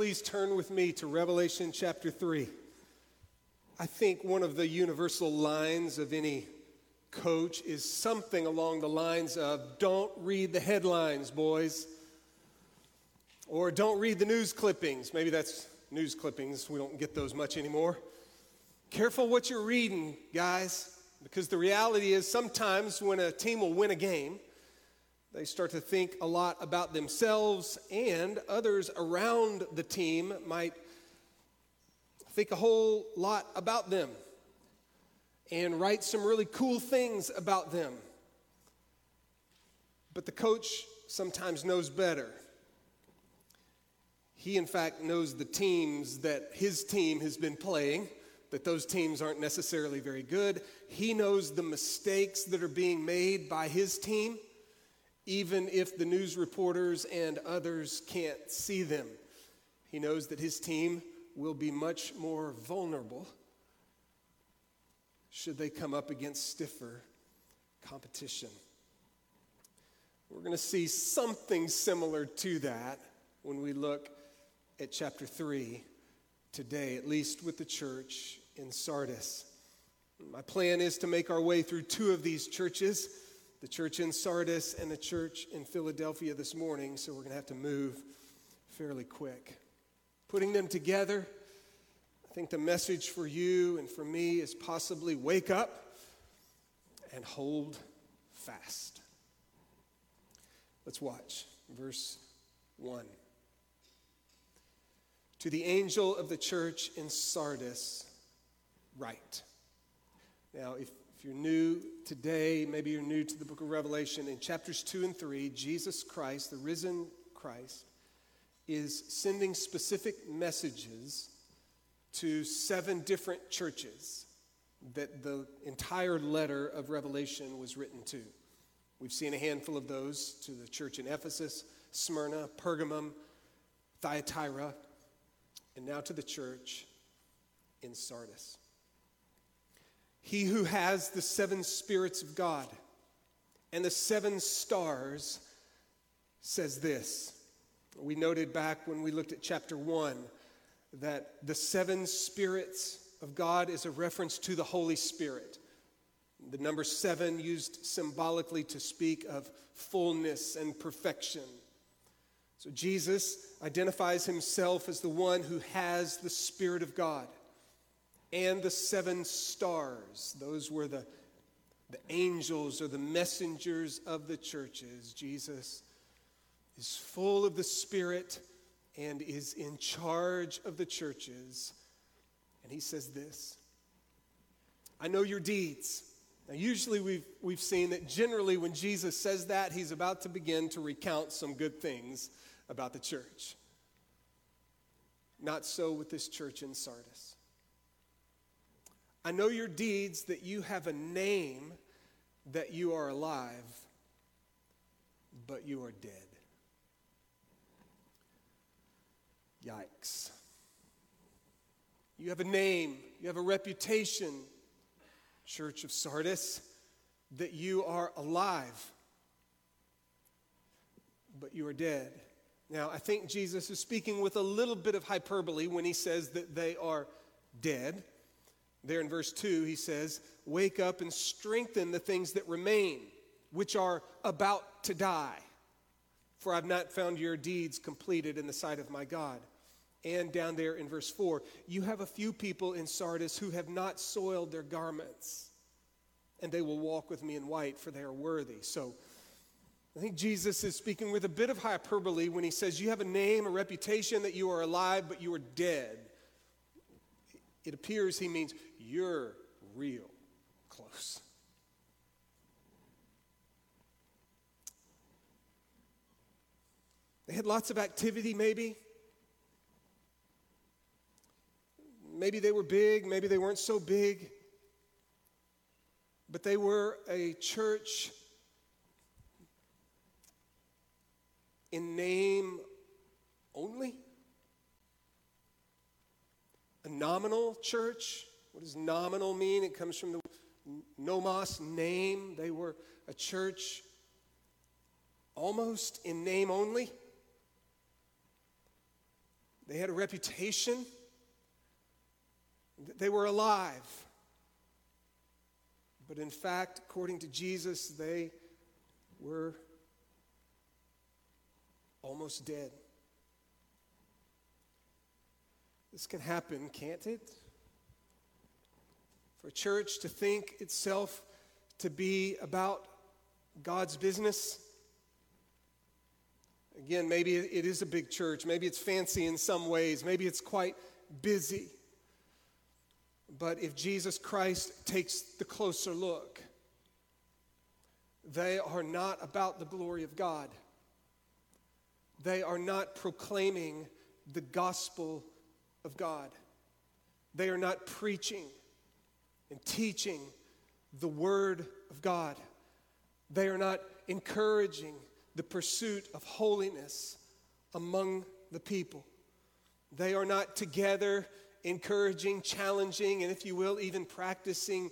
please turn with me to Revelation chapter 3? I think one of the universal lines of any coach is something along the lines of don't read the headlines, boys. Or don't read the news clippings. Maybe that's news clippings. We don't get those much anymore. Careful what you're reading, guys, because the reality is sometimes when a team will win a game, they start to think a lot about themselves, and others around the team might think a whole lot about them and write some really cool things about them. But the coach sometimes knows better. He, in fact, knows the teams that his team has been playing, that those teams aren't necessarily very good. He knows the mistakes that are being made by his team even if the news reporters and others can't see them. He knows that his team will be much more vulnerable should they come up against stiffer competition. We're going to see something similar to that when we look at chapter 3 today, at least with the church in Sardis. My plan is to make our way through two of these churches the church in Sardis and the church in Philadelphia this morning, so we're going to have to move fairly quick. Putting them together, I think the message for you and for me is possibly wake up and hold fast. Let's watch verse 1. To the angel of the church in Sardis, write. Now, if if you're new today, maybe you're new to the book of Revelation, in chapters 2 and 3, Jesus Christ, the risen Christ, is sending specific messages to seven different churches that the entire letter of Revelation was written to. We've seen a handful of those to the church in Ephesus, Smyrna, Pergamum, Thyatira, and now to the church in Sardis. He who has the seven spirits of God and the seven stars says this. We noted back when we looked at chapter 1 that the seven spirits of God is a reference to the Holy Spirit. The number seven used symbolically to speak of fullness and perfection. So Jesus identifies himself as the one who has the Spirit of God and the seven stars. Those were the, the angels or the messengers of the churches. Jesus is full of the Spirit and is in charge of the churches. And he says this I know your deeds. Now, usually we've, we've seen that generally when Jesus says that, he's about to begin to recount some good things about the church. Not so with this church in Sardis. I know your deeds, that you have a name, that you are alive, but you are dead. Yikes. You have a name, you have a reputation, Church of Sardis, that you are alive, but you are dead. Now, I think Jesus is speaking with a little bit of hyperbole when he says that they are dead. There in verse 2, he says, Wake up and strengthen the things that remain, which are about to die. For I've not found your deeds completed in the sight of my God. And down there in verse 4, you have a few people in Sardis who have not soiled their garments, and they will walk with me in white, for they are worthy. So I think Jesus is speaking with a bit of hyperbole when he says, You have a name, a reputation that you are alive, but you are dead. It appears he means you're real close. They had lots of activity, maybe. Maybe they were big, maybe they weren't so big. But they were a church in name only. Nominal church what does nominal mean? It comes from the nomos, name. They were a church almost in name only. They had a reputation. They were alive. But in fact, according to Jesus, they were almost dead. This can happen, can't it? For a church to think itself to be about God's business. Again, maybe it is a big church. Maybe it's fancy in some ways. Maybe it's quite busy. But if Jesus Christ takes the closer look, they are not about the glory of God. They are not proclaiming the gospel of God. They are not preaching and teaching the word of God. They are not encouraging the pursuit of holiness among the people. They are not together encouraging, challenging, and if you will, even practicing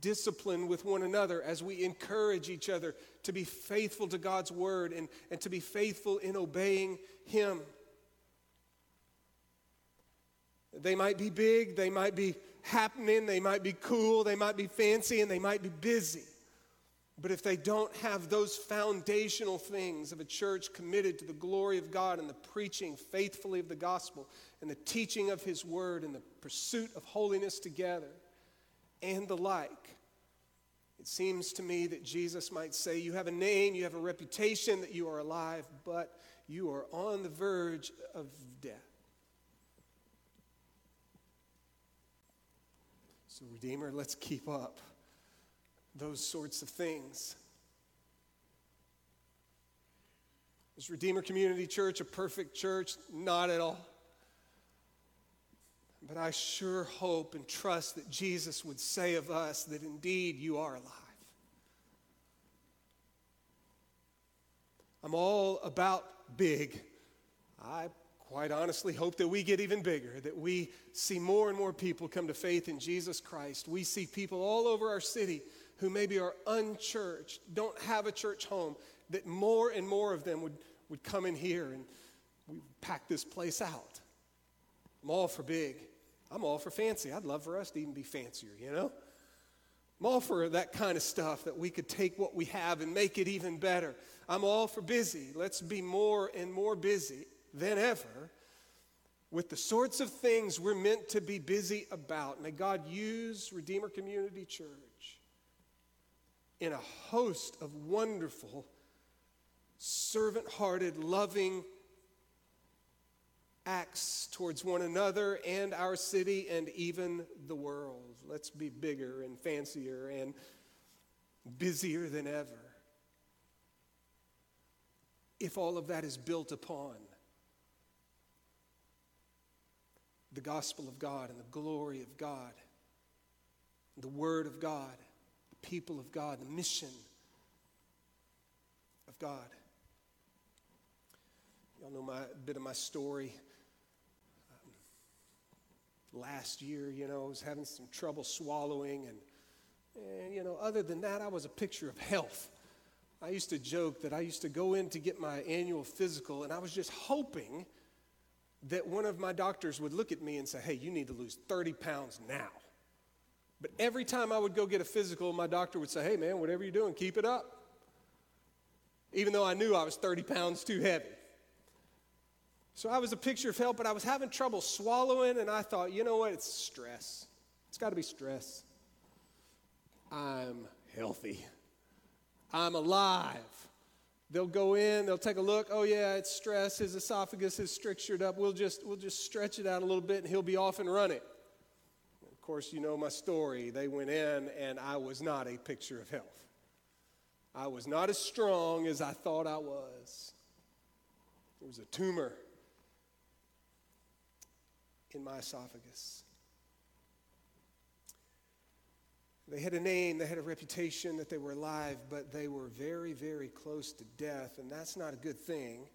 discipline with one another as we encourage each other to be faithful to God's word and, and to be faithful in obeying Him. They might be big, they might be happening, they might be cool, they might be fancy, and they might be busy. But if they don't have those foundational things of a church committed to the glory of God and the preaching faithfully of the gospel and the teaching of His word and the pursuit of holiness together and the like, it seems to me that Jesus might say, You have a name, you have a reputation that you are alive, but you are on the verge of death. So, Redeemer, let's keep up those sorts of things. Is Redeemer Community Church a perfect church? Not at all. But I sure hope and trust that Jesus would say of us that indeed you are alive. I'm all about big. I quite honestly hope that we get even bigger, that we see more and more people come to faith in Jesus Christ. We see people all over our city who maybe are unchurched, don't have a church home, that more and more of them would, would come in here and we pack this place out. I'm all for big. I'm all for fancy. I'd love for us to even be fancier, you know? I'm all for that kind of stuff that we could take what we have and make it even better. I'm all for busy. Let's be more and more busy than ever with the sorts of things we're meant to be busy about. May God use Redeemer Community Church in a host of wonderful, servant hearted, loving acts towards one another and our city and even the world. Let's be bigger and fancier and busier than ever. If all of that is built upon the gospel of God and the glory of God, the word of God, the people of God, the mission of God. Y'all know my, bit of my story. Um, last year, you know, I was having some trouble swallowing, and, and, you know, other than that, I was a picture of health. I used to joke that I used to go in to get my annual physical, and I was just hoping that one of my doctors would look at me and say, Hey, you need to lose 30 pounds now. But every time I would go get a physical, my doctor would say, Hey, man, whatever you're doing, keep it up. Even though I knew I was 30 pounds too heavy. So I was a picture of health, but I was having trouble swallowing, and I thought, you know what? It's stress. It's got to be stress. I'm healthy. I'm alive. They'll go in, they'll take a look. Oh yeah, it's stress. His esophagus is strictured up. We'll just we'll just stretch it out a little bit, and he'll be off and running. Of course, you know my story. They went in, and I was not a picture of health. I was not as strong as I thought I was. There was a tumor in my esophagus. They had a name, they had a reputation that they were alive, but they were very, very close to death, and that's not a good thing.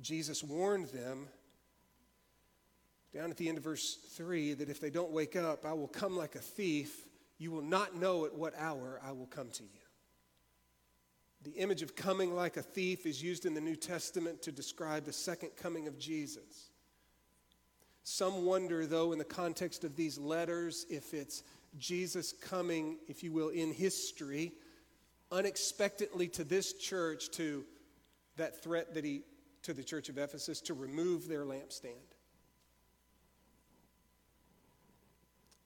Jesus warned them down at the end of verse 3 that if they don't wake up, I will come like a thief. You will not know at what hour I will come to you. The image of coming like a thief is used in the New Testament to describe the second coming of Jesus. Some wonder, though, in the context of these letters, if it's Jesus coming, if you will, in history, unexpectedly to this church to that threat that he to the church of Ephesus to remove their lampstand.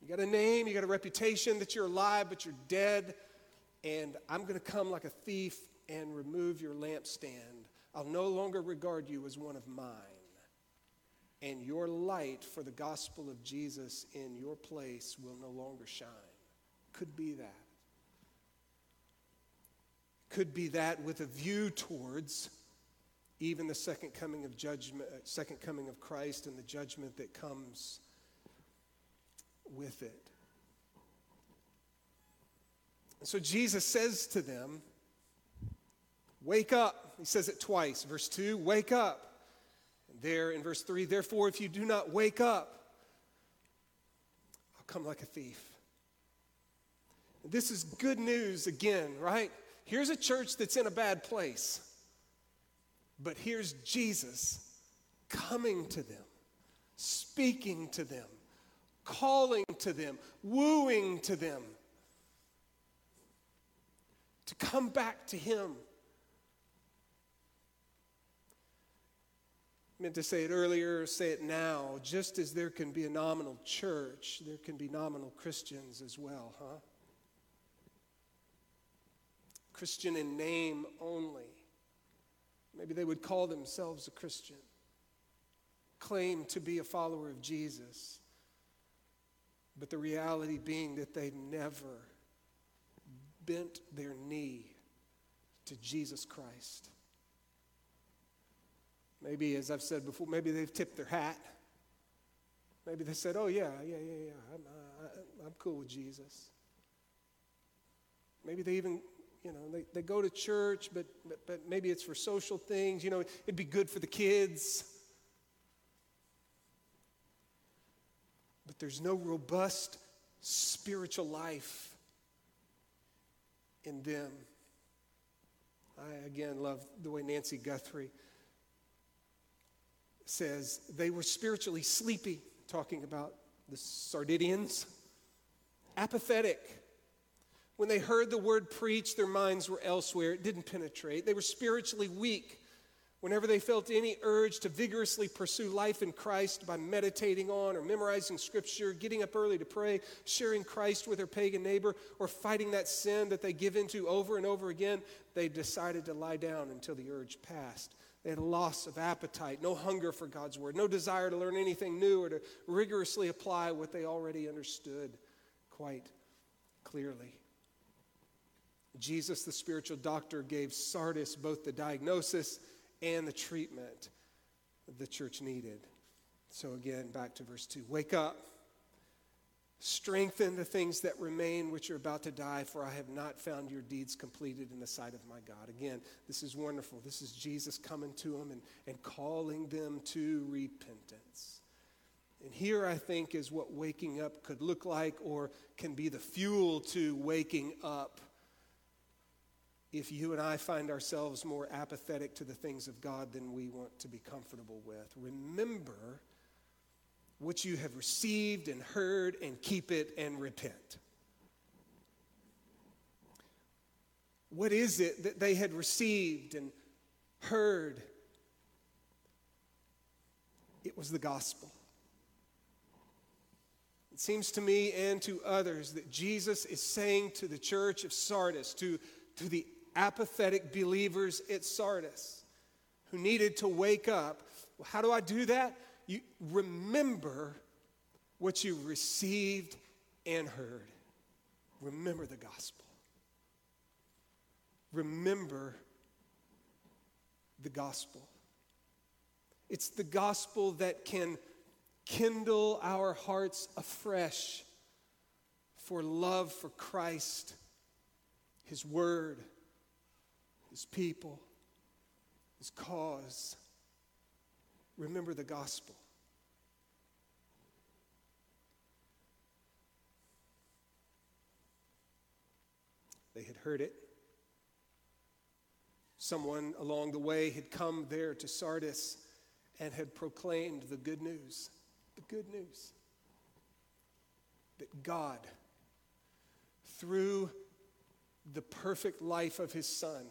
You got a name, you got a reputation that you're alive, but you're dead, and I'm going to come like a thief and remove your lampstand. I'll no longer regard you as one of mine. And your light for the gospel of Jesus in your place will no longer shine. Could be that. Could be that with a view towards even the second coming of judgment, uh, second coming of Christ and the judgment that comes with it. And so Jesus says to them, Wake up. He says it twice. Verse 2, wake up. There in verse 3, therefore, if you do not wake up, I'll come like a thief. This is good news again, right? Here's a church that's in a bad place. But here's Jesus coming to them, speaking to them, calling to them, wooing to them to come back to Him. Meant to say it earlier, say it now. Just as there can be a nominal church, there can be nominal Christians as well, huh? Christian in name only. Maybe they would call themselves a Christian, claim to be a follower of Jesus, but the reality being that they never bent their knee to Jesus Christ. Maybe, as I've said before, maybe they've tipped their hat. Maybe they said, Oh, yeah, yeah, yeah, yeah, I'm, uh, I'm cool with Jesus. Maybe they even you know, they, they go to church, but, but, but maybe it's for social things. You know, it'd be good for the kids. But there's no robust spiritual life in them. I again love the way Nancy Guthrie says they were spiritually sleepy, talking about the Sardidians, apathetic when they heard the word preached, their minds were elsewhere. It didn't penetrate. They were spiritually weak. Whenever they felt any urge to vigorously pursue life in Christ by meditating on or memorizing scripture, getting up early to pray, sharing Christ with their pagan neighbor, or fighting that sin that they give into over and over again, they decided to lie down until the urge passed. They had a loss of appetite, no hunger for God's word, no desire to learn anything new or to rigorously apply what they already understood quite clearly. Jesus, the spiritual doctor, gave Sardis both the diagnosis and the treatment the church needed. So, again, back to verse 2 Wake up, strengthen the things that remain which are about to die, for I have not found your deeds completed in the sight of my God. Again, this is wonderful. This is Jesus coming to them and, and calling them to repentance. And here, I think, is what waking up could look like or can be the fuel to waking up if you and I find ourselves more apathetic to the things of God than we want to be comfortable with. Remember what you have received and heard and keep it and repent. What is it that they had received and heard? It was the gospel. It seems to me and to others that Jesus is saying to the church of Sardis, to, to the apathetic believers at Sardis who needed to wake up. Well, how do I do that? You remember what you received and heard. Remember the gospel. Remember the gospel. It's the gospel that can kindle our hearts afresh for love for Christ, His Word, his people, his cause. Remember the gospel. They had heard it. Someone along the way had come there to Sardis and had proclaimed the good news. the good news that God, through the perfect life of his Son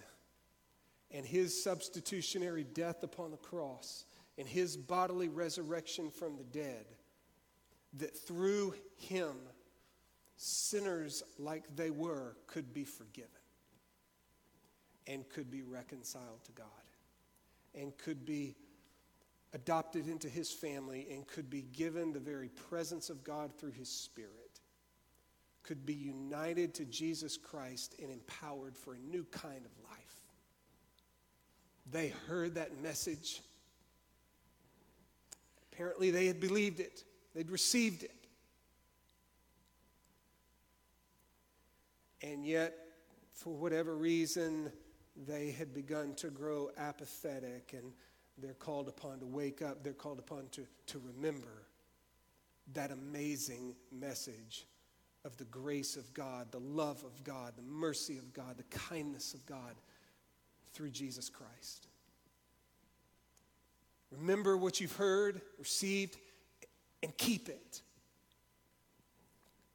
and his substitutionary death upon the cross and his bodily resurrection from the dead, that through him, sinners like they were could be forgiven and could be reconciled to God and could be adopted into his family and could be given the very presence of God through his Spirit, could be united to Jesus Christ and empowered for a new kind of life. They heard that message. Apparently, they had believed it, they'd received it. And yet, for whatever reason, they had begun to grow apathetic and they're called upon to wake up, they're called upon to, to remember that amazing message of the grace of God, the love of God, the mercy of God, the kindness of God through Jesus Christ. Remember what you've heard, received, and keep it.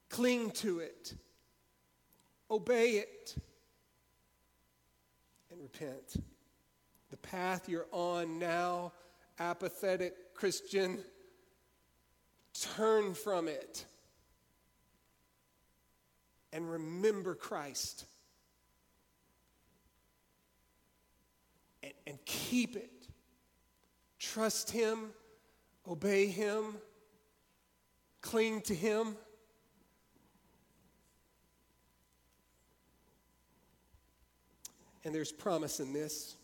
Cling to it. Obey it. And repent. The path you're on now, apathetic Christian, turn from it and remember Christ and, and keep it. Trust Him, obey Him, cling to Him. And there's promise in this.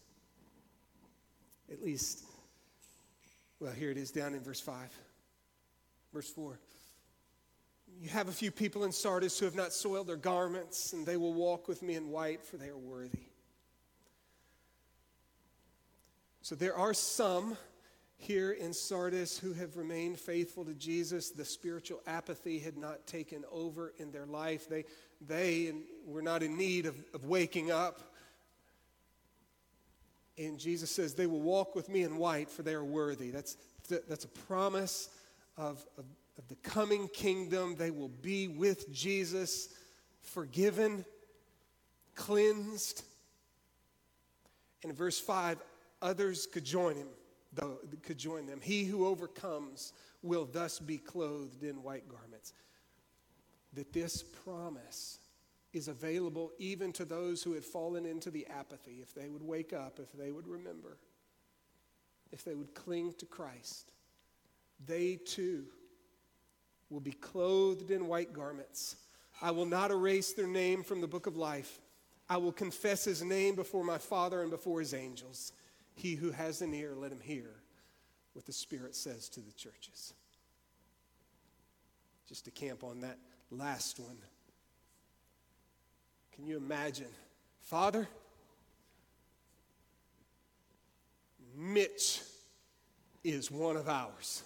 At least, well, here it is down in verse 5. Verse 4. You have a few people in Sardis who have not soiled their garments, and they will walk with me in white, for they are worthy. So there are some here in Sardis who have remained faithful to Jesus. The spiritual apathy had not taken over in their life. They, they were not in need of, of waking up. And Jesus says, They will walk with me in white, for they are worthy. That's, that's a promise of, of, of the coming kingdom. They will be with Jesus, forgiven, cleansed. And in verse 5, others could join him, though, could join them. He who overcomes will thus be clothed in white garments. That this promise is available even to those who had fallen into the apathy, if they would wake up, if they would remember, if they would cling to Christ, they too will be clothed in white garments. I will not erase their name from the book of life. I will confess his name before my Father and before his angels. He who has an ear, let him hear what the Spirit says to the churches. Just to camp on that last one. Can you imagine? Father, Mitch is one of ours.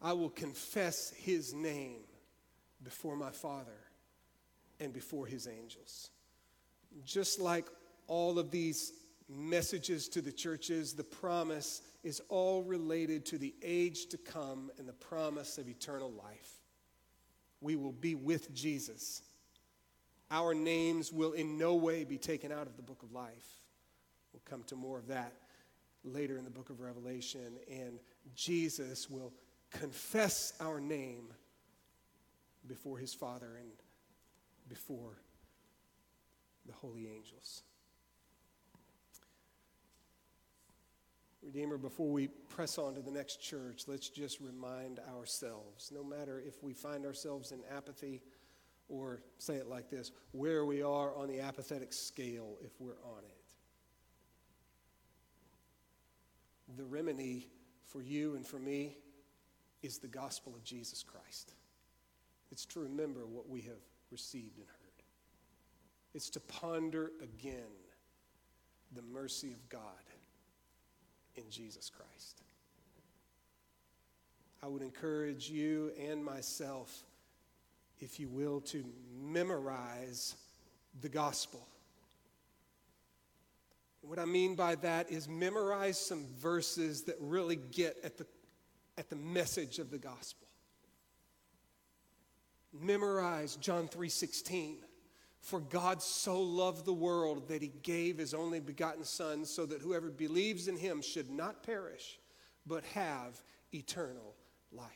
I will confess his name before my Father and before his angels. Just like all of these messages to the churches, the promise is all related to the age to come and the promise of eternal life. We will be with Jesus our names will in no way be taken out of the book of life. We'll come to more of that later in the book of Revelation. And Jesus will confess our name before his Father and before the holy angels. Redeemer, before we press on to the next church, let's just remind ourselves no matter if we find ourselves in apathy or say it like this where we are on the apathetic scale if we're on it. The remedy for you and for me is the gospel of Jesus Christ. It's to remember what we have received and heard. It's to ponder again the mercy of God in Jesus Christ. I would encourage you and myself if you will, to memorize the gospel. What I mean by that is memorize some verses that really get at the at the message of the gospel. Memorize John 3:16. For God so loved the world that he gave his only begotten son so that whoever believes in him should not perish but have eternal life.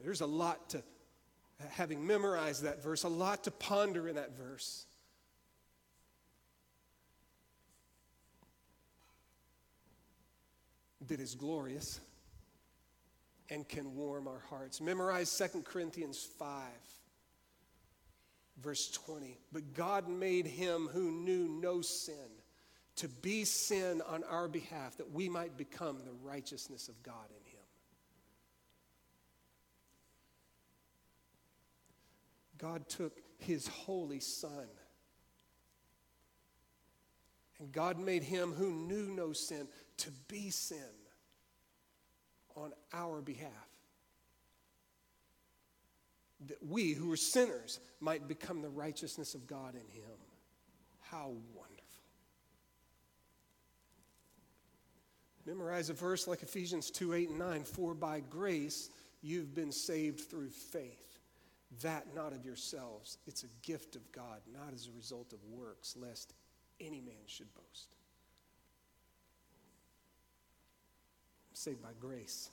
There's a lot to having memorized that verse, a lot to ponder in that verse. That is glorious and can warm our hearts. Memorize 2 Corinthians 5, verse 20. But God made him who knew no sin to be sin on our behalf, that we might become the righteousness of God in him. God took his holy son. And God made him who knew no sin to be sin on our behalf. That we, who are sinners, might become the righteousness of God in him. How wonderful. Memorize a verse like Ephesians 2 8 and 9. For by grace you've been saved through faith. That not of yourselves. It's a gift of God, not as a result of works, lest any man should boast. I'm saved by grace.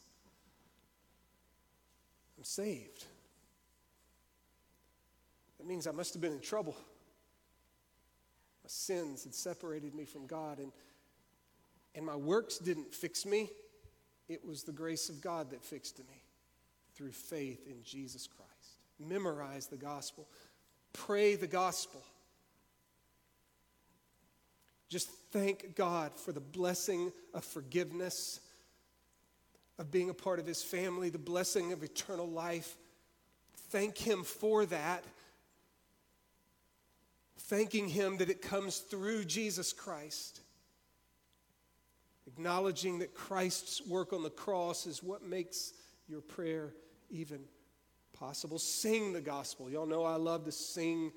I'm saved. That means I must have been in trouble. My sins had separated me from God, and, and my works didn't fix me. It was the grace of God that fixed me through faith in Jesus Christ. Memorize the gospel, pray the gospel. Just thank God for the blessing of forgiveness, of being a part of His family, the blessing of eternal life. Thank Him for that. Thanking Him that it comes through Jesus Christ. Acknowledging that Christ's work on the cross is what makes your prayer even possible. Sing the gospel. Y'all know I love to sing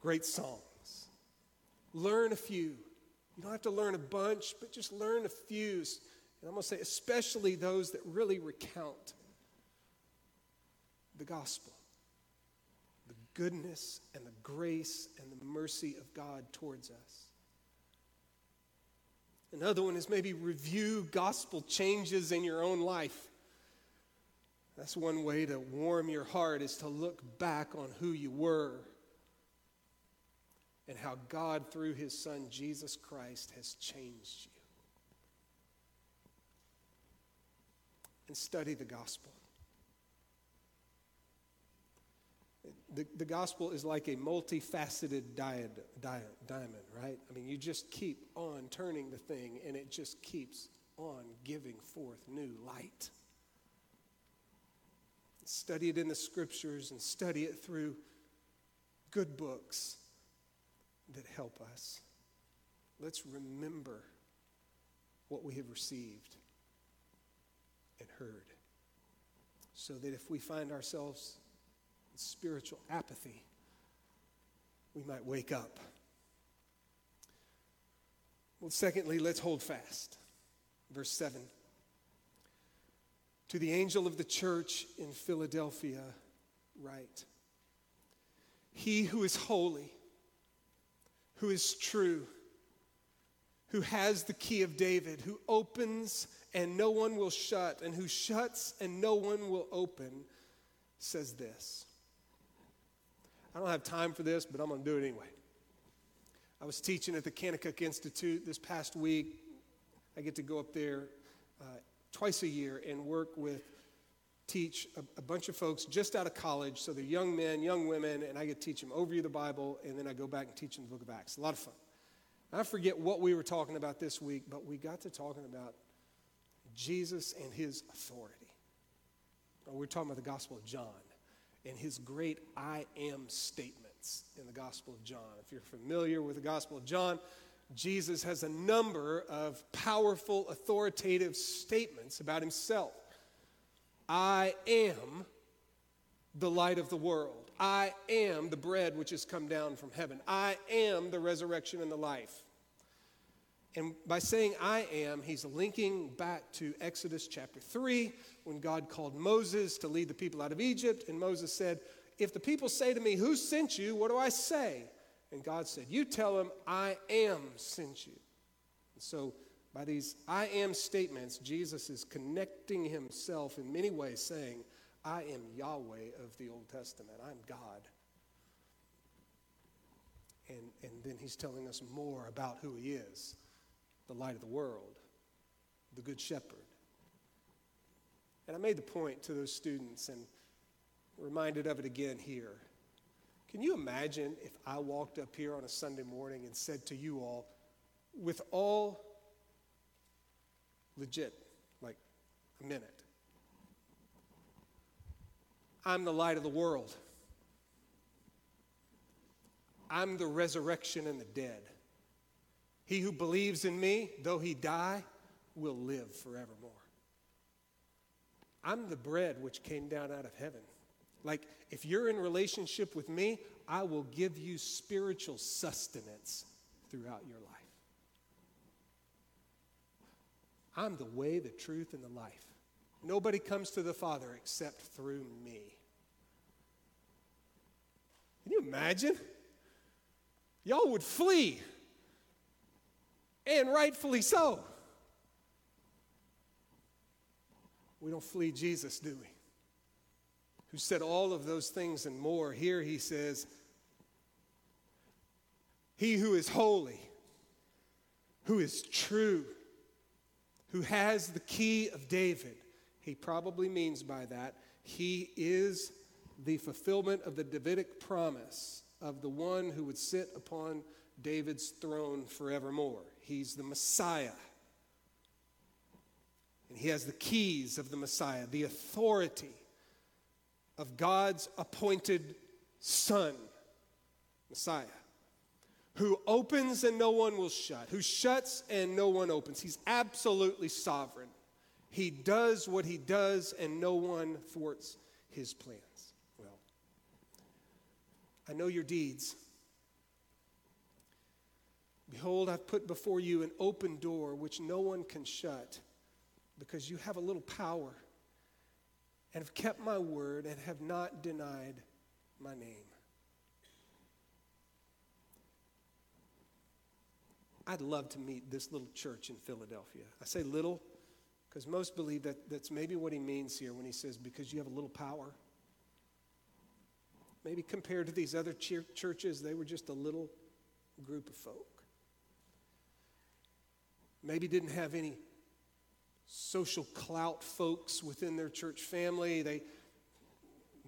great songs. Learn a few. You don't have to learn a bunch, but just learn a few. And I'm going to say, especially those that really recount the gospel, goodness and the grace and the mercy of God towards us. Another one is maybe review gospel changes in your own life. That's one way to warm your heart is to look back on who you were and how God, through his son Jesus Christ, has changed you. And study the gospel. The, the gospel is like a multifaceted diamond, right? I mean, you just keep on turning the thing and it just keeps on giving forth new light study it in the scriptures and study it through good books that help us. Let's remember what we have received and heard so that if we find ourselves spiritual apathy, we might wake up. Well, secondly, let's hold fast. Verse 7. To the angel of the church in Philadelphia, write He who is holy, who is true, who has the key of David, who opens and no one will shut, and who shuts and no one will open, says this. I don't have time for this, but I'm going to do it anyway. I was teaching at the Kanakuk Institute this past week. I get to go up there uh, twice a year and work with, teach a, a, bunch of folks just out of college. So they're young men, young women, and I get to teach them overview the Bible, and then I go back and teach them the book of Acts. A lot of fun. I forget what we were talking about this week, but we got to talking about Jesus and his authority. We we're talking about the Gospel of John and his great I am statements in the Gospel of John. If you're familiar with the Gospel of John, Jesus has a number of powerful, authoritative statements about himself. I am the light of the world. I am the bread which has come down from heaven. I am the resurrection and the life. And by saying I am, he's linking back to Exodus chapter 3 when God called Moses to lead the people out of Egypt. And Moses said, If the people say to me, Who sent you? What do I say? And God said, You tell them, I am sent you. And so, by these I am statements, Jesus is connecting himself in many ways, saying, I am Yahweh of the Old Testament. I'm God. And, and then he's telling us more about who he is the light of the world, the good shepherd. And I made the point to those students and reminded of it again here. Can you imagine if I walked up here on a Sunday morning and said to you all, with all legit, like a minute, I'm the light of the world. I'm the resurrection and the dead. He who believes in me, though he die, will live forevermore. I'm the bread which came down out of heaven. Like, if you're in relationship with me, I will give you spiritual sustenance throughout your life. I'm the way, the truth, and the life. Nobody comes to the Father except through me. Can you imagine? Y'all would flee and rightfully so. We don't flee Jesus, do we? Who said all of those things and more. Here he says, He who is holy, who is true, who has the key of David. He probably means by that, he is the fulfillment of the Davidic promise of the one who would sit upon David's throne forevermore. He's the Messiah. And he has the keys of the Messiah, the authority of God's appointed Son, Messiah, who opens and no one will shut, who shuts and no one opens. He's absolutely sovereign. He does what he does and no one thwarts his plans. Well, I know your deeds. Behold, I've put before you an open door which no one can shut, because you have a little power, and have kept my word, and have not denied my name. I'd love to meet this little church in Philadelphia. I say little because most believe that that's maybe what he means here when he says, because you have a little power. Maybe compared to these other churches, they were just a little group of folk maybe didn't have any social clout folks within their church family. They,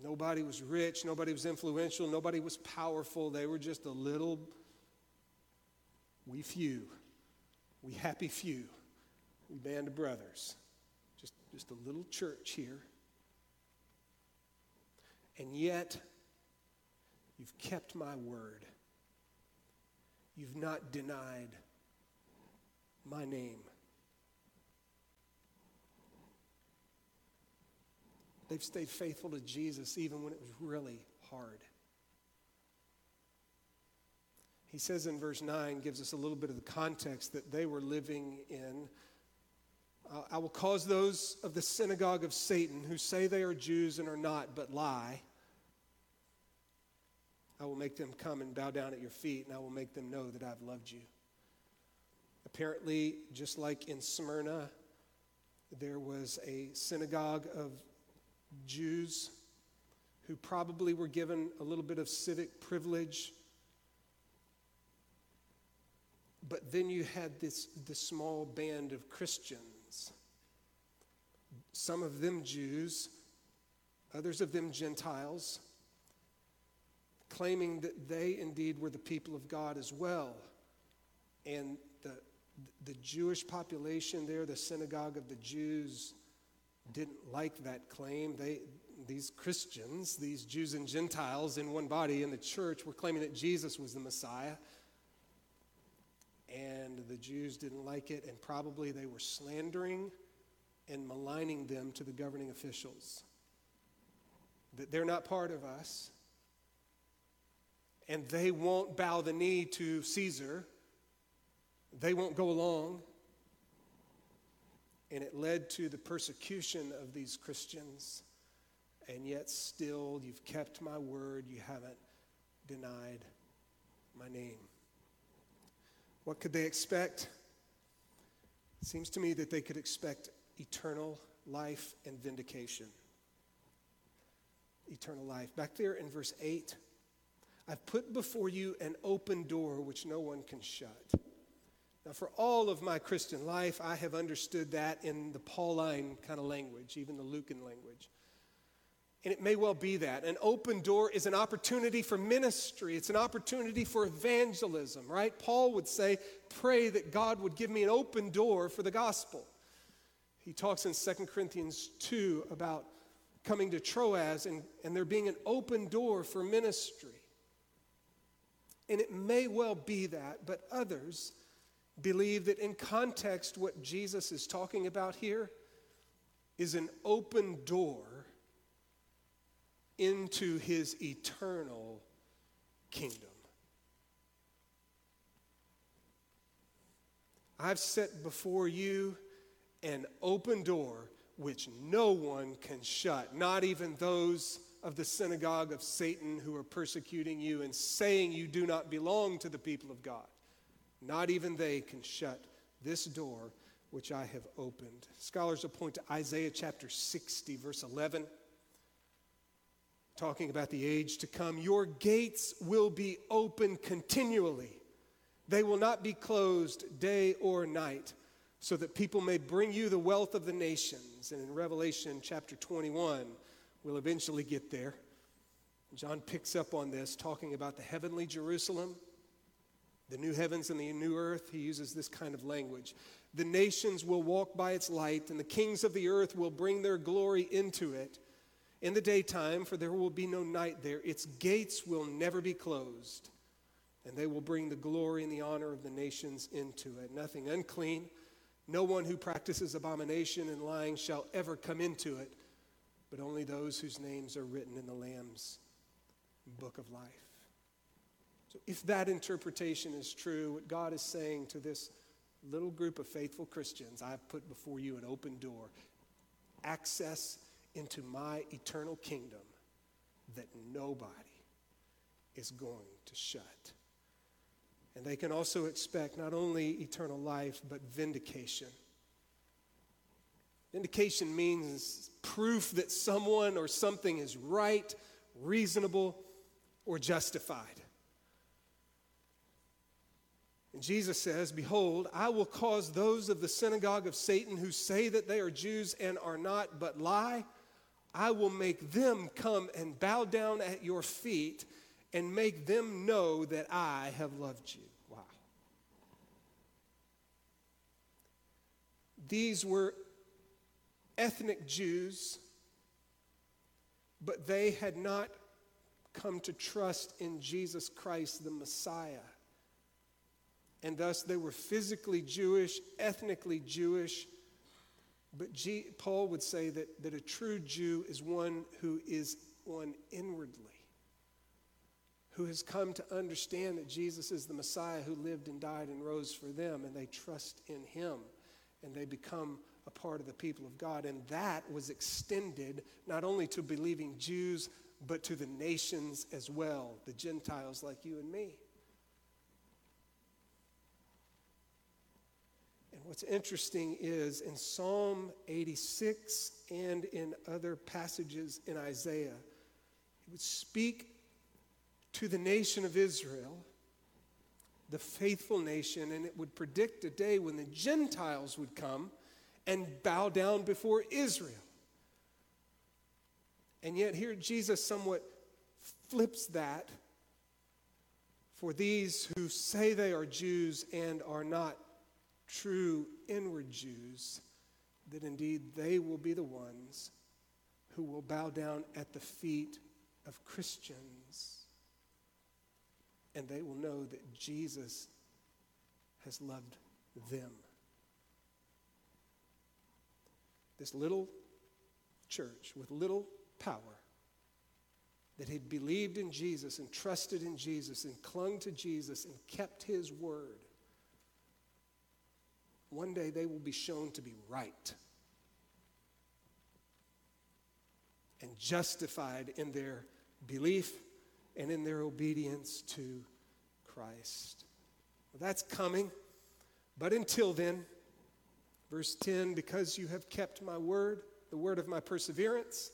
nobody was rich, nobody was influential, nobody was powerful. They were just a little, we few, we happy few, we band of brothers. Just, just a little church here. And yet, you've kept my word. You've not denied my name. They've stayed faithful to Jesus even when it was really hard. He says in verse 9, gives us a little bit of the context that they were living in. Uh, I will cause those of the synagogue of Satan who say they are Jews and are not, but lie. I will make them come and bow down at your feet, and I will make them know that I've loved you. Apparently, just like in Smyrna, there was a synagogue of Jews who probably were given a little bit of civic privilege. But then you had this, this small band of Christians, some of them Jews, others of them Gentiles, claiming that they indeed were the people of God as well. And the Jewish population there, the synagogue of the Jews, didn't like that claim. They, these Christians, these Jews and Gentiles in one body in the church, were claiming that Jesus was the Messiah. And the Jews didn't like it, and probably they were slandering and maligning them to the governing officials. That they're not part of us, and they won't bow the knee to Caesar they won't go along. And it led to the persecution of these Christians. And yet, still, you've kept my word. You haven't denied my name. What could they expect? It seems to me that they could expect eternal life and vindication. Eternal life. Back there in verse 8, I've put before you an open door which no one can shut. Now, for all of my Christian life, I have understood that in the Pauline kind of language, even the Lucan language. And it may well be that. An open door is an opportunity for ministry, it's an opportunity for evangelism, right? Paul would say, Pray that God would give me an open door for the gospel. He talks in 2 Corinthians 2 about coming to Troas and, and there being an open door for ministry. And it may well be that, but others believe that in context, what Jesus is talking about here is an open door into his eternal kingdom. I've set before you an open door which no one can shut, not even those of the synagogue of Satan who are persecuting you and saying you do not belong to the people of God. Not even they can shut this door which I have opened. Scholars will point to Isaiah chapter 60, verse 11, talking about the age to come. Your gates will be open continually, they will not be closed day or night, so that people may bring you the wealth of the nations. And in Revelation chapter 21, we'll eventually get there. John picks up on this, talking about the heavenly Jerusalem the new heavens and the new earth, he uses this kind of language. The nations will walk by its light, and the kings of the earth will bring their glory into it in the daytime, for there will be no night there. Its gates will never be closed, and they will bring the glory and the honor of the nations into it. Nothing unclean, no one who practices abomination and lying shall ever come into it, but only those whose names are written in the Lamb's book of life. So, if that interpretation is true, what God is saying to this little group of faithful Christians, I've put before you an open door, access into my eternal kingdom that nobody is going to shut. And they can also expect not only eternal life, but vindication. Vindication means proof that someone or something is right, reasonable, or justified. And Jesus says, Behold, I will cause those of the synagogue of Satan who say that they are Jews and are not, but lie, I will make them come and bow down at your feet and make them know that I have loved you. Wow. These were ethnic Jews, but they had not come to trust in Jesus Christ, the Messiah and thus they were physically Jewish, ethnically Jewish. But G, Paul would say that, that a true Jew is one who is one inwardly, who has come to understand that Jesus is the Messiah who lived and died and rose for them, and they trust in him, and they become a part of the people of God. And that was extended not only to believing Jews, but to the nations as well, the Gentiles like you and me. What's interesting is in Psalm 86 and in other passages in Isaiah, he would speak to the nation of Israel, the faithful nation, and it would predict a day when the Gentiles would come and bow down before Israel. And yet, here Jesus somewhat flips that for these who say they are Jews and are not true inward Jews, that indeed they will be the ones who will bow down at the feet of Christians. And they will know that Jesus has loved them. This little church with little power that had believed in Jesus and trusted in Jesus and clung to Jesus and kept his word one day they will be shown to be right and justified in their belief and in their obedience to Christ. Well, that's coming. But until then, verse 10 because you have kept my word, the word of my perseverance,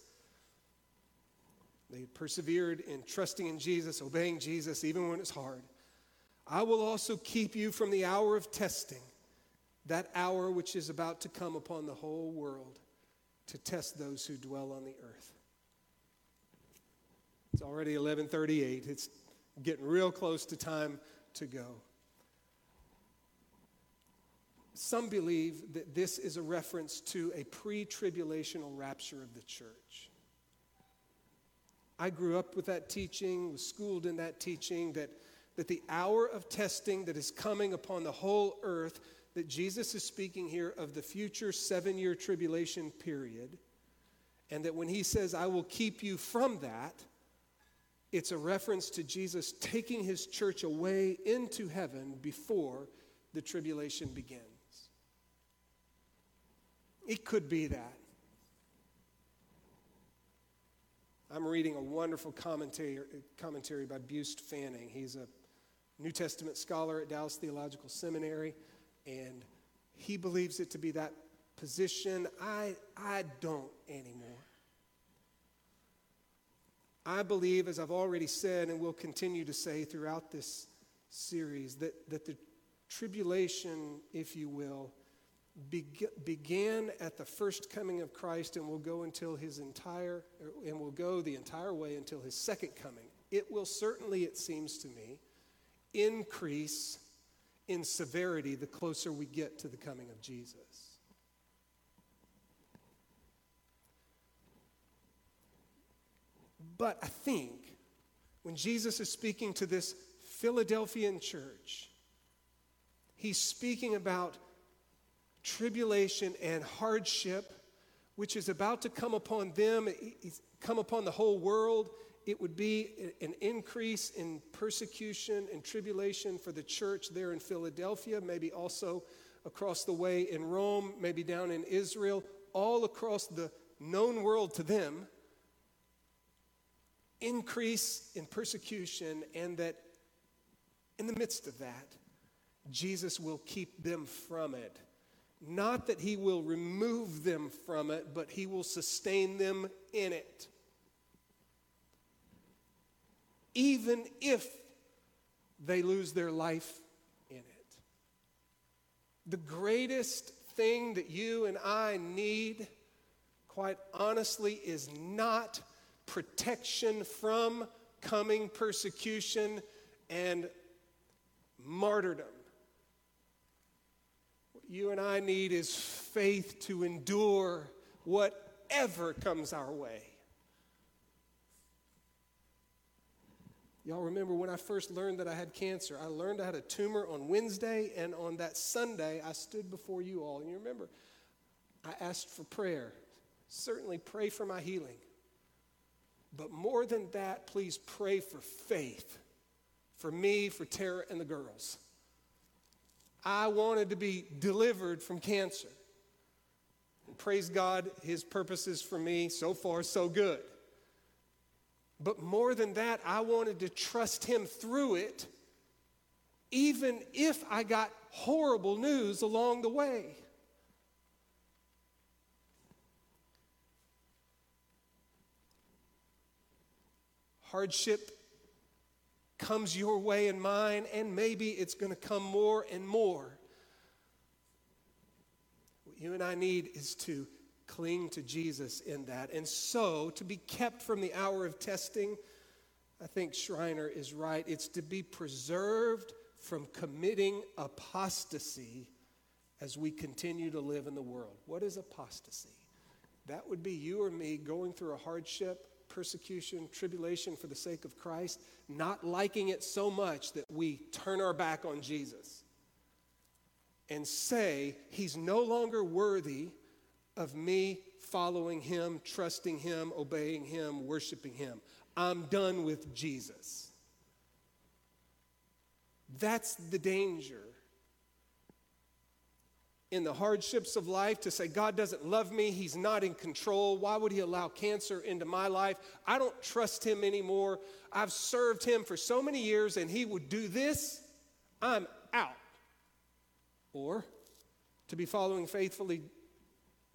they persevered in trusting in Jesus, obeying Jesus, even when it's hard. I will also keep you from the hour of testing, that hour which is about to come upon the whole world to test those who dwell on the earth. It's already 11:38. It's getting real close to time to go. Some believe that this is a reference to a pre-tribulational rapture of the church. I grew up with that teaching, was schooled in that teaching that that the hour of testing that is coming upon the whole earth that Jesus is speaking here of the future 7-year tribulation period and that when he says I will keep you from that it's a reference to Jesus taking his church away into heaven before the tribulation begins. It could be that. I'm reading a wonderful commentary, commentary by Buist Fanning. He's a New Testament scholar at Dallas Theological Seminary, and he believes it to be that position. I, I don't anymore. I believe, as I've already said and will continue to say throughout this series, that, that the tribulation, if you will, began at the first coming of Christ and will go until his entire, and will go the entire way until his second coming. It will certainly, it seems to me, increase in severity the closer we get to the coming of Jesus. But I think when Jesus is speaking to this Philadelphian church, he's speaking about tribulation and hardship, which is about to come upon them, come upon the whole world. It would be an increase in persecution and tribulation for the church there in Philadelphia, maybe also across the way in Rome, maybe down in Israel, all across the known world to them increase in persecution, and that in the midst of that, Jesus will keep them from it. Not that he will remove them from it, but he will sustain them in it. Even if they lose their life in it. The greatest thing that you and I need, quite honestly, is not protection from coming persecution and martyrdom. What you and I need is faith to endure whatever comes our way. Y'all remember when I first learned that I had cancer? I learned I had a tumor on Wednesday, and on that Sunday, I stood before you all. And you remember, I asked for prayer. Certainly, pray for my healing. But more than that, please pray for faith for me, for Tara, and the girls. I wanted to be delivered from cancer. And praise God, His purposes for me, so far, so good. But more than that, I wanted to trust Him through it, even if I got horrible news along the way. hardship comes your way and mine, and maybe it's going to come more and more. What you and I need is to cling to Jesus in that. And so, to be kept from the hour of testing, I think Schreiner is right. It's to be preserved from committing apostasy as we continue to live in the world. What is apostasy? That would be you or me going through a hardship persecution, tribulation for the sake of Christ, not liking it so much that we turn our back on Jesus and say, He's no longer worthy of me following Him, trusting Him, obeying Him, worshiping Him. I'm done with Jesus. That's the danger in the hardships of life to say, God doesn't love me, He's not in control. Why would He allow cancer into my life? I don't trust Him anymore. I've served Him for so many years and He would do this, I'm out. Or to be following faithfully,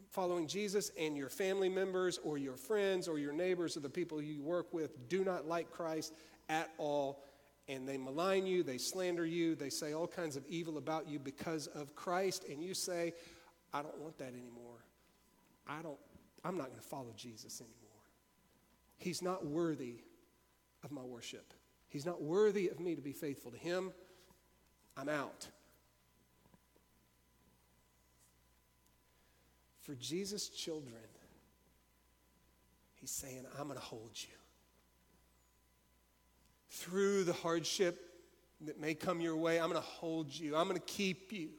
following Jesus, and your family members or your friends or your neighbors or the people you work with do not like Christ at all and they malign you, they slander you, they say all kinds of evil about you because of Christ, and you say, I don't want that anymore. I don't, I'm not going to follow Jesus anymore. He's not worthy of my worship. He's not worthy of me to be faithful to him. I'm out. For Jesus' children, he's saying, I'm going to hold you through the hardship that may come your way. I'm going to hold you, I'm going to keep you.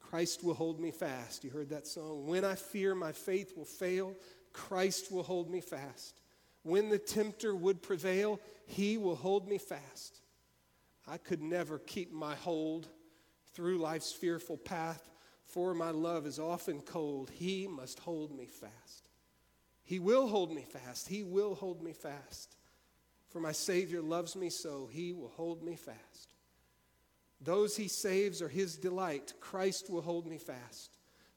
Christ will hold me fast. You heard that song? When I fear my faith will fail, Christ will hold me fast. When the tempter would prevail, he will hold me fast. I could never keep my hold through life's fearful path, for my love is often cold. He must hold me fast. He will hold me fast. He will hold me fast. For my Savior loves me so, he will hold me fast. Those he saves are his delight. Christ will hold me fast.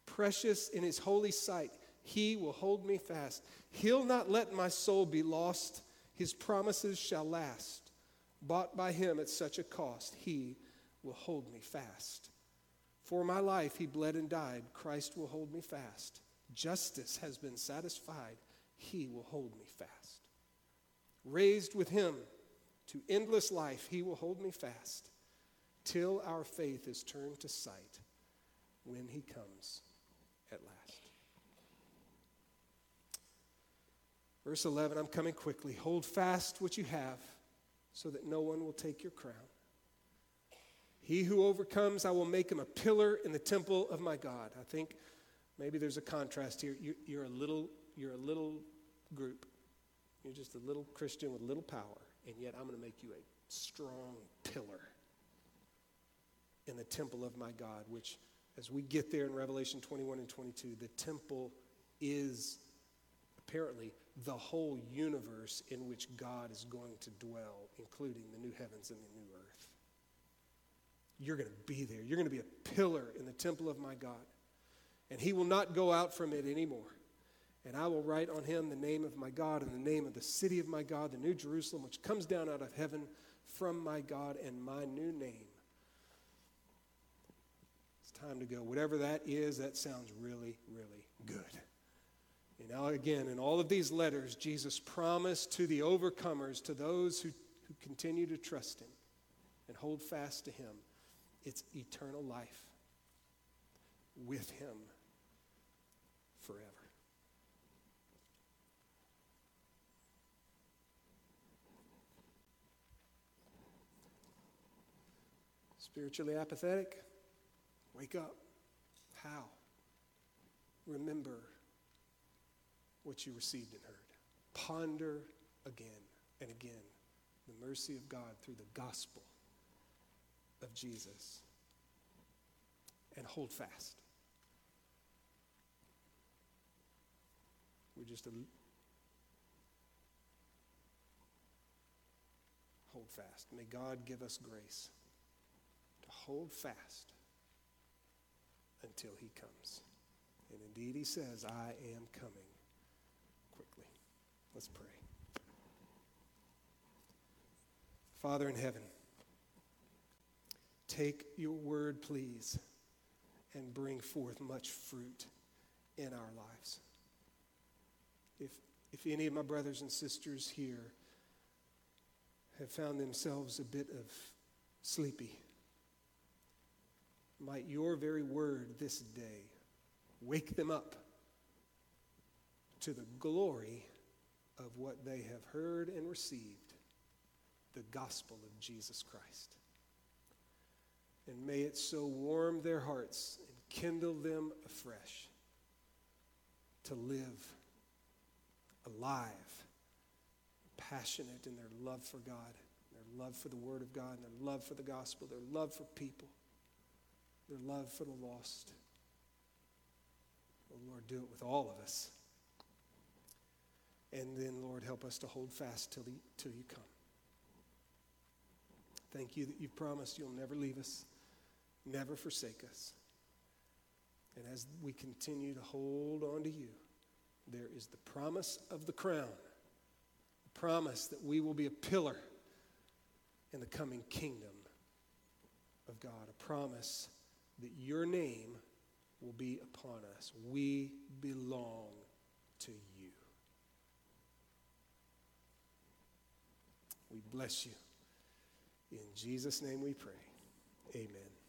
Precious in his holy sight, he will hold me fast. He'll not let my soul be lost. His promises shall last. Bought by him at such a cost, he will hold me fast. For my life, he bled and died. Christ will hold me fast. Justice has been satisfied. He will hold me fast. Raised with him to endless life, he will hold me fast till our faith is turned to sight when he comes at last. Verse 11 I'm coming quickly. Hold fast what you have so that no one will take your crown. He who overcomes, I will make him a pillar in the temple of my God. I think Maybe there's a contrast here. You, are a little, you're a little group. You're just a little Christian with little power, and yet I'm going to make you a strong pillar in the temple of my God, which, as we get there in Revelation 21 and 22, the temple is apparently the whole universe in which God is going to dwell, including the new heavens and the new earth. You're going to be there. You're going to be a pillar in the temple of my God and he will not go out from it anymore. And I will write on him the name of my God and the name of the city of my God, the New Jerusalem, which comes down out of heaven from my God, and my new name. It's time to go. Whatever that is, that sounds really, really good. And now, again, in all of these letters, Jesus promised to the overcomers, to those who, who continue to trust him and hold fast to him, it's eternal life with him forever. Spiritually apathetic? Wake up. How? Remember what you received and heard. Ponder again and again the mercy of God through the gospel of Jesus. And hold fast. We're just a hold fast. May God give us grace to hold fast until he comes. And indeed, he says, I am coming. Let's pray. Father in heaven, take your word, please, and bring forth much fruit in our lives. If, if any of my brothers and sisters here have found themselves a bit of sleepy, might your very word this day wake them up to the glory of what they have heard and received the gospel of Jesus Christ. And may it so warm their hearts and kindle them afresh to live alive, passionate in their love for God, their love for the Word of God, their love for the gospel, their love for people, their love for the lost. Oh, Lord, do it with all of us. And then, Lord, help us to hold fast till, till you come. Thank you that you've promised you'll never leave us, never forsake us. And as we continue to hold on to you, there is the promise of the crown, the promise that we will be a pillar in the coming kingdom of God, a promise that your name will be upon us. We belong to you. We bless you. In Jesus' name we pray. Amen.